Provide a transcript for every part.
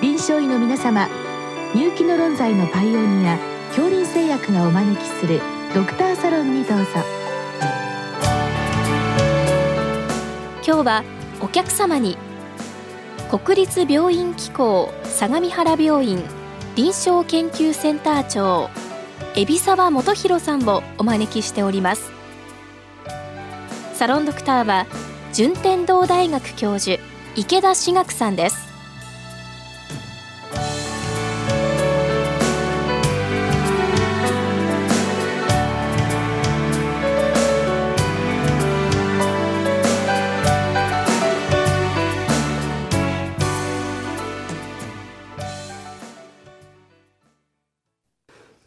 臨床医の皆様入気の論剤のパイオニア恐林製薬がお招きするドクターサロンにどうぞ。今日はお客様に国立病院機構相模原病院臨床研究センター長海老沢元弘さんをお招きしております。サロンドクターは順天堂大学教授池田志学さんです。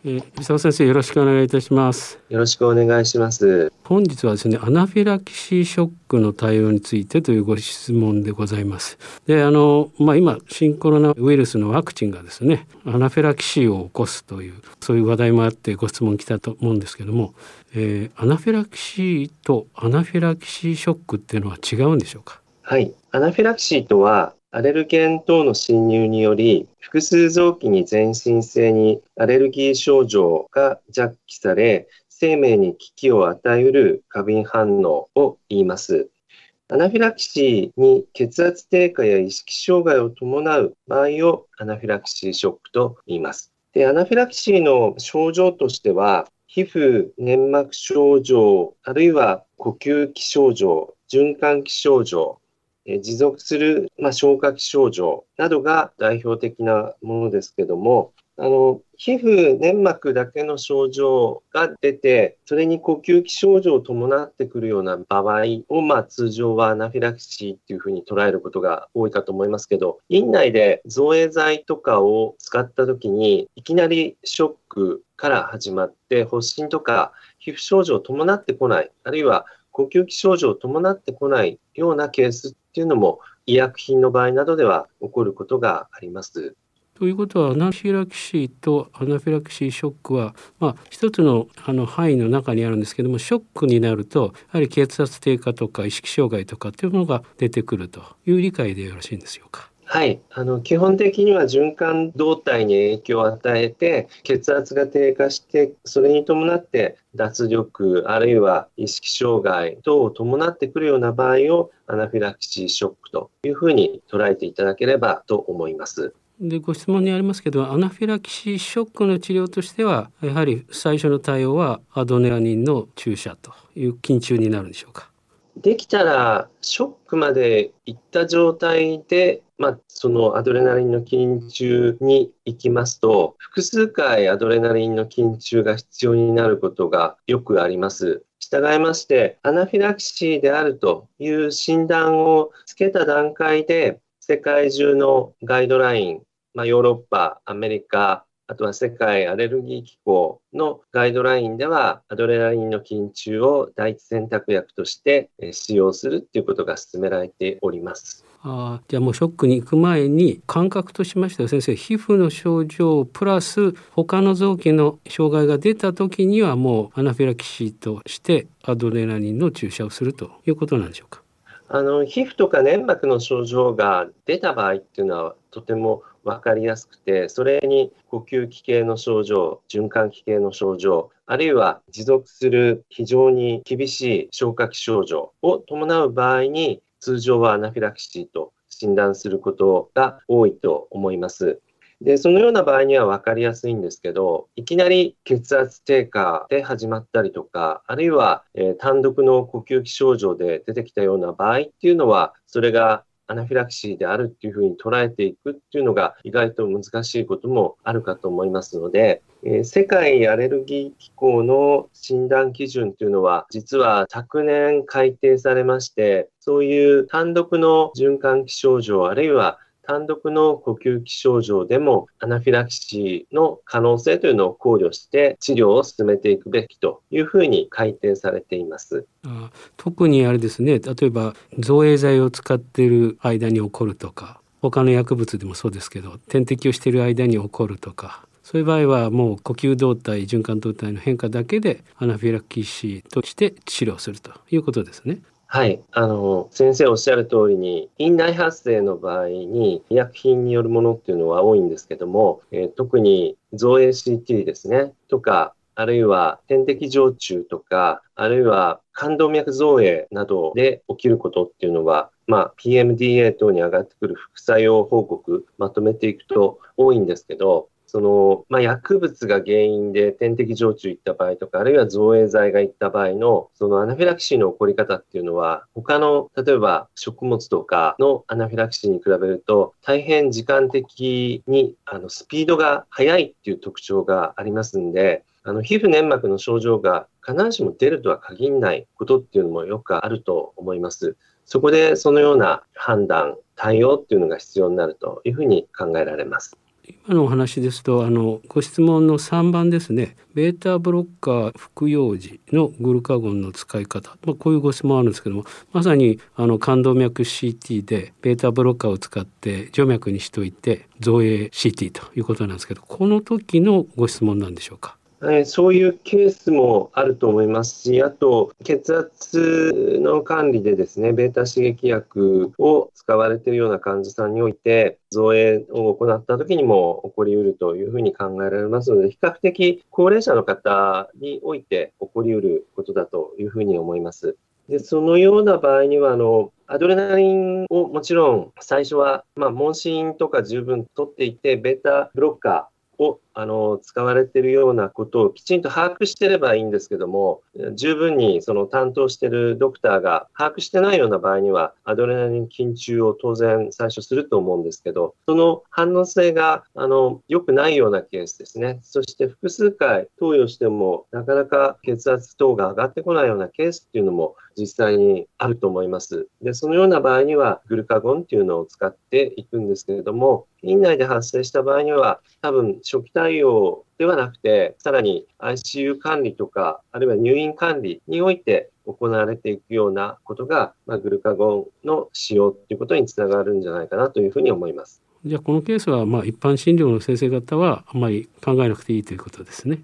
えー、伊沢先生よろしくお願いいたします。よろしくお願いします。本日はですねアナフィラキシーショックの対応についてというご質問でございます。であのまあ今新型コロナウイルスのワクチンがですねアナフィラキシーを起こすというそういう話題もあってご質問来たと思うんですけども、えー、アナフィラキシーとアナフィラキシーショックっていうのは違うんでしょうか？はい。アナフィラキシーとはアレルゲン等の侵入により、複数臓器に全身性にアレルギー症状が惹起され、生命に危機を与えうる過敏反応を言います。アナフィラキシーに血圧低下や意識障害を伴う場合をアナフィラキシーショックと言います。で、アナフィラキシーの症状としては、皮膚、粘膜症状、あるいは呼吸器症状、循環器症状、持続する、まあ、消化器症状などが代表的なものですけども、あの、皮膚、粘膜だけの症状が出て、それに呼吸器症状を伴ってくるような場合を、まあ、通常はアナフィラキシーっていうふうに捉えることが多いかと思いますけど、院内で造影剤とかを使った時に、いきなりショックから始まって、発疹とか皮膚症状を伴ってこない、あるいは呼吸器症状を伴ってこないようなケースっていうのも医薬品の場合などでは起こることがあります。ということはアナフィラキシーとアナフィラキシーショックは、まあ、一つのあの範囲の中にあるんですけどもショックになるとやはり血圧低下とか意識障害とかっていうものが出てくるという理解でよろしいんでしょうか？はい。あの、基本的には循環動態に影響を与えて、血圧が低下して、それに伴って脱力、あるいは意識障害等を伴ってくるような場合をアナフィラキシーショックというふうに捉えていただければと思います。でご質問にありますけどアナフィラキシーショックの治療としてはやはり最初の対応はアドネラニンの注射という緊張になるんでしょうか？できたらショックまでいった状態でまあ、そのアドレナリンの緊張に行きますと、複数回アドレナリンの緊張が必要になることがよくあります。従いまして、アナフィラキシーであるという診断をつけた段階で、世界中のガイドライン、まあ、ヨーロッパ、アメリカ、あとは世界アレルギー機構のガイドラインでは、アドレナリンの緊張を第一選択薬として使用するということが進められております。あじゃあもうショックに行く前に感覚としましては先生皮膚の症状プラス他の臓器の障害が出た時にはもうアナフィラキシーとしてアドレナリンの注射をするということなんでしょうか？あの皮膚とか粘膜の症状が出た場合っていうのはとても分かりやすくてそれに呼吸器系の症状循環器系の症状あるいは持続する非常に厳しい消化器症状を伴う場合に通常はアナフィラキシーと診断することが多いと思います。で、そのような場合には分かりやすいんですけど、いきなり血圧低下で始まったりとか、あるいは、えー、単独の呼吸器症状で出てきたような場合っていうのは、それがアナフィラキシーであるっていうふうに捉えていくっていうのが意外と難しいこともあるかと思いますので、え、世界アレルギー機構の診断基準っていうのは実は昨年改定されまして、そういう単独の循環器症状あるいは単独の呼吸器症状でもアナフィラキシーの可能性というのを考慮して治療を進めていくべきというふうに改定されています。あ特にあれですね例えば造影剤を使っている間に起こるとか他の薬物でもそうですけど点滴をしている間に起こるとかそういう場合はもう呼吸動態循環動態の変化だけでアナフィラキシーとして治療するということですね。はい。あの、先生おっしゃる通りに、院内発生の場合に医薬品によるものっていうのは多いんですけども、えー、特に造影 CT ですね、とか、あるいは点滴静注とか、あるいは冠動脈造影などで起きることっていうのは、まあ、PMDA 等に上がってくる副作用報告まとめていくと多いんですけど、その、まあ、薬物が原因で点滴静注行った場合とか、あるいは造影剤が行った場合の、そのアナフィラキシーの起こり方っていうのは、他の、例えば食物とかのアナフィラキシーに比べると、大変時間的に、あの、スピードが速いっていう特徴がありますんで、あの、皮膚粘膜の症状が必ずしも出るとは限らないことっていうのもよくあると思います。そこでそのような判断、対応っていうのが必要になるというふうに考えられます。今のお話ですとあのご質問の3番ですね。ベータブロッカー服用時のグルカゴンの使い方、まあ、こういうご質問あるんですけどもまさにあの冠動脈 CT でベータブロッカーを使って静脈にしといて造影 CT ということなんですけどこの時のご質問なんでしょうか？えそういうケースもあると思いますし、あと、血圧の管理でですね、ベータ刺激薬を使われているような患者さんにおいて、造影を行った時にも起こりうるというふうに考えられますので、比較的高齢者の方において起こりうることだというふうに思います。でそのような場合にはあの、アドレナリンをもちろん最初は、まあ、問診とか十分取っていて、ベータブロッカーをあの使われているようなことをきちんと把握してればいいんですけども、十分にその担当しているドクターが把握してないような場合には、アドレナリン緊張を当然最初すると思うんですけど、その反応性があの良くないようなケースですね。そして複数回投与しても、なかなか血圧等が上がってこないようなケースっていうのも実際にあると思います。で、そのような場合には、グルカゴンっていうのを使っていくんですけれども、院内で発生した場合には、多分初期対応ではなくて、さらに ICU 管理とか、あるいは入院管理において行われていくようなことが、まあ、グルカゴンの使用ということにつながるんじゃないかなというふうに思います。じゃあこのケースはまあ一般診療の先生方はあんまり考えなくていいということですね。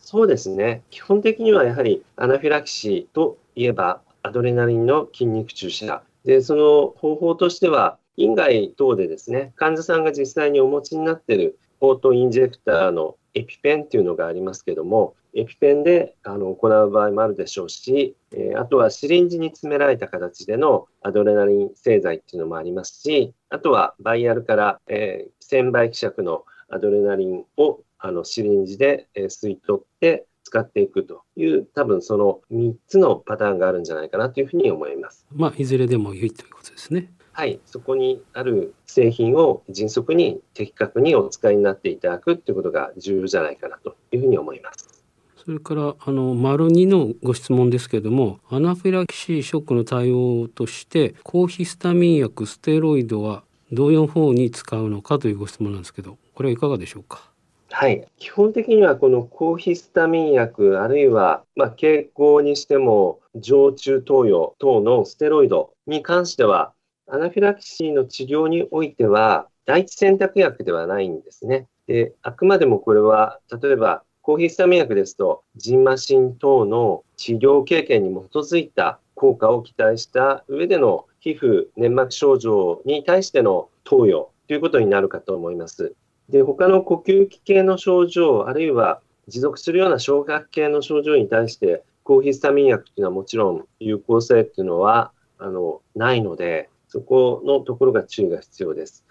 そうですね。基本的にはやはりアナフィラキシーといえばアドレナリンの筋肉注射。で、その方法としては、院外等でですね、患者さんが実際にお持ちになっているオートインジェクターのエピペンっていうのがありますけども、エピペンであの行う場合もあるでしょうし、えー、あとはシリンジに詰められた形でのアドレナリン製剤っていうのもありますし、あとはバイアルから、えー、1000倍希釈のアドレナリンをあのシリンジで、えー、吸い取って使っていくという、多分その3つのパターンがあるんじゃないかなというふうに思います。まあ、いずれでも良いということですね。はい、そこにある製品を迅速に的確にお使いになっていただくということが重要じゃないかなというふうに思います。それからあの丸2のご質問ですけれどもアナフィラキシーショックの対応として抗ヒスタミン薬ステロイドはどういう方に使うのかというご質問なんですけどこれはいかがでしょうか？はい。基本的にはこの抗ヒスタミン薬、あるいは、まあ、経口にしても、常駐投与等のステロイドに関しては、アナフィラキシーの治療においては、第一選択薬ではないんですね。で、あくまでもこれは、例えば、抗ヒスタミン薬ですと、ジンマシン等の治療経験に基づいた効果を期待した上での皮膚粘膜症状に対しての投与ということになるかと思います。で、他の呼吸器系の症状、あるいは持続するような消化系の症状に対して、抗ヒスタミン薬というのはもちろん有効性っていうのはあのないので、そこのところが注意が必要です。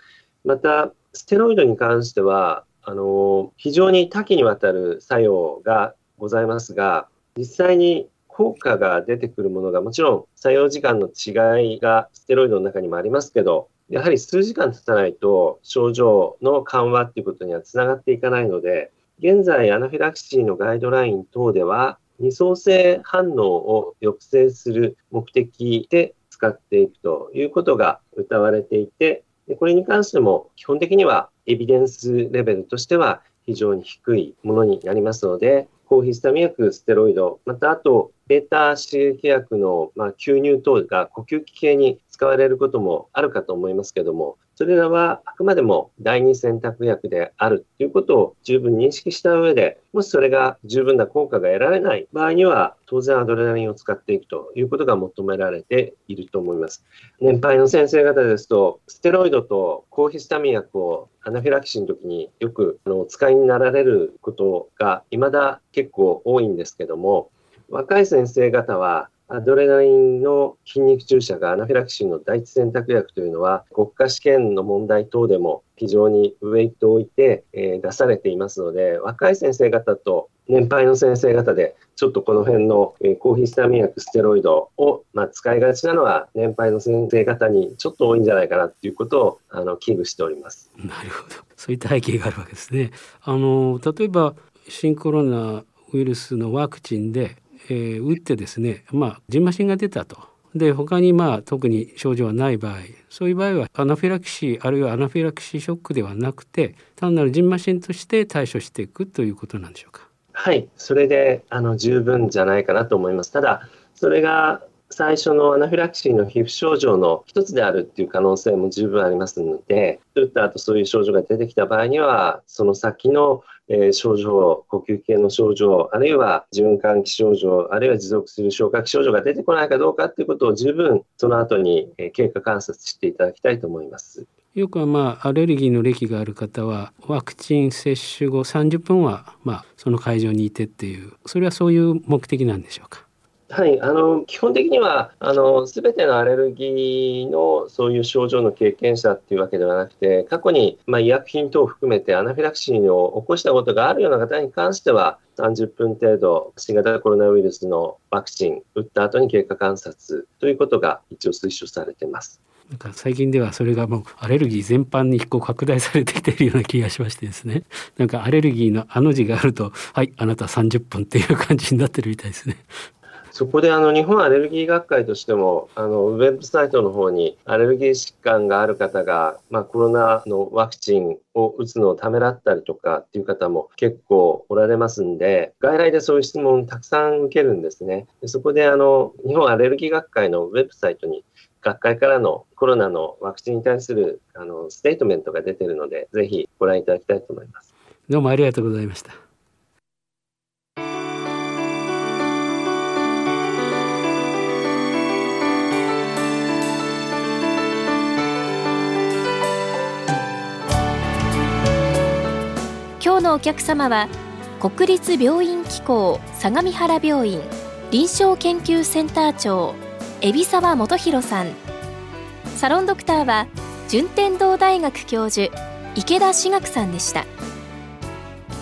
また、ステロイドに関しては、あの、非常に多岐にわたる作用がございますが、実際に効果が出てくるものが、もちろん作用時間の違いがステロイドの中にもありますけど、やはり数時間経たないと症状の緩和っていうことにはつながっていかないので、現在アナフィラキシーのガイドライン等では、二相性反応を抑制する目的で使っていくということが謳われていて、これに関しても基本的にはエビデンスレベルとしては非常に低いものになりますので、抗ヒスタミン薬、ステロイド、またあと、ベータ刺激薬の、まあ、吸入等が呼吸器系に使われることもあるかと思いますけども、それらはあくまでも第二選択薬であるということを十分認識した上で、もしそれが十分な効果が得られない場合には、当然アドレナリンを使っていくということが求められていると思います。年配の先生方ですと、ステロイドと抗ヒスタミン薬をアナフィラキシーの時によくあの使いになられることが未だ結構多いんですけども、若い先生方はアドレナリンの筋肉注射がアナフィラキシーの第一選択薬というのは、国家試験の問題等でも非常にウェイトを置いて、えー、出されていますので、若い先生方と年配の先生方で、ちょっとこの辺の、えー、抗ヒスタミン薬、ステロイドを、まあ、使いがちなのは、年配の先生方にちょっと多いんじゃないかなということをあの危惧しております。なるほど。そういった背景があるわけですね。あの例えば新コロナウイルスのワクチンでえー、打ってですね、まあ、ジンマシンが出たと。で他にまあ特に症状はない場合そういう場合はアナフィラキシーあるいはアナフィラキシーショックではなくて単なるジンマシンとして対処していくということなんでしょうか。はいそれであの十分じゃないかなと思います。ただそれが最初のアナフィラキシーの皮膚症状の一つであるっていう可能性も十分ありますので、打った後そういう症状が出てきた場合には、その先のえ症状、呼吸系の症状、あるいは循環器症状、あるいは持続する消化器症状が出てこないかどうかということを十分その後に経過観察していただきたいと思います。よくはまあアレルギーの歴がある方はワクチン接種後30分はまあその会場にいてっていうそれはそういう目的なんでしょうか？はい、あの基本的にはあの全てのアレルギーのそういう症状の経験者っていうわけではなくて過去に、まあ、医薬品等を含めてアナフィラキシーを起こしたことがあるような方に関しては30分程度新型コロナウイルスのワクチン打った後に経過観察ということが一応推奨されています。なんか最近ではそれがもうアレルギー全般にこう拡大されてきているような気がしましてですねなんかアレルギーのあの字があるとはいあなた30分っていう感じになってるみたいですね。そこであの日本アレルギー学会としてもあのウェブサイトの方にアレルギー疾患がある方が、まあ、コロナのワクチンを打つのをためらったりとかっていう方も結構おられますんで外来でそういう質問たくさん受けるんですね。でそこであの日本アレルギー学会のウェブサイトに学会からのコロナのワクチンに対するあのステートメントが出てるのでぜひご覧いただきたいと思います。どうもありがとうございました。今日のお客様は国立病院機構相模原病院臨床研究センター長海老沢元弘さん。サロンドクターは順天堂大学教授池田志学さんでした。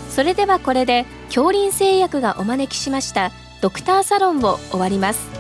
それではこれで恐林製薬がお招きしましたドクターサロンを終わります。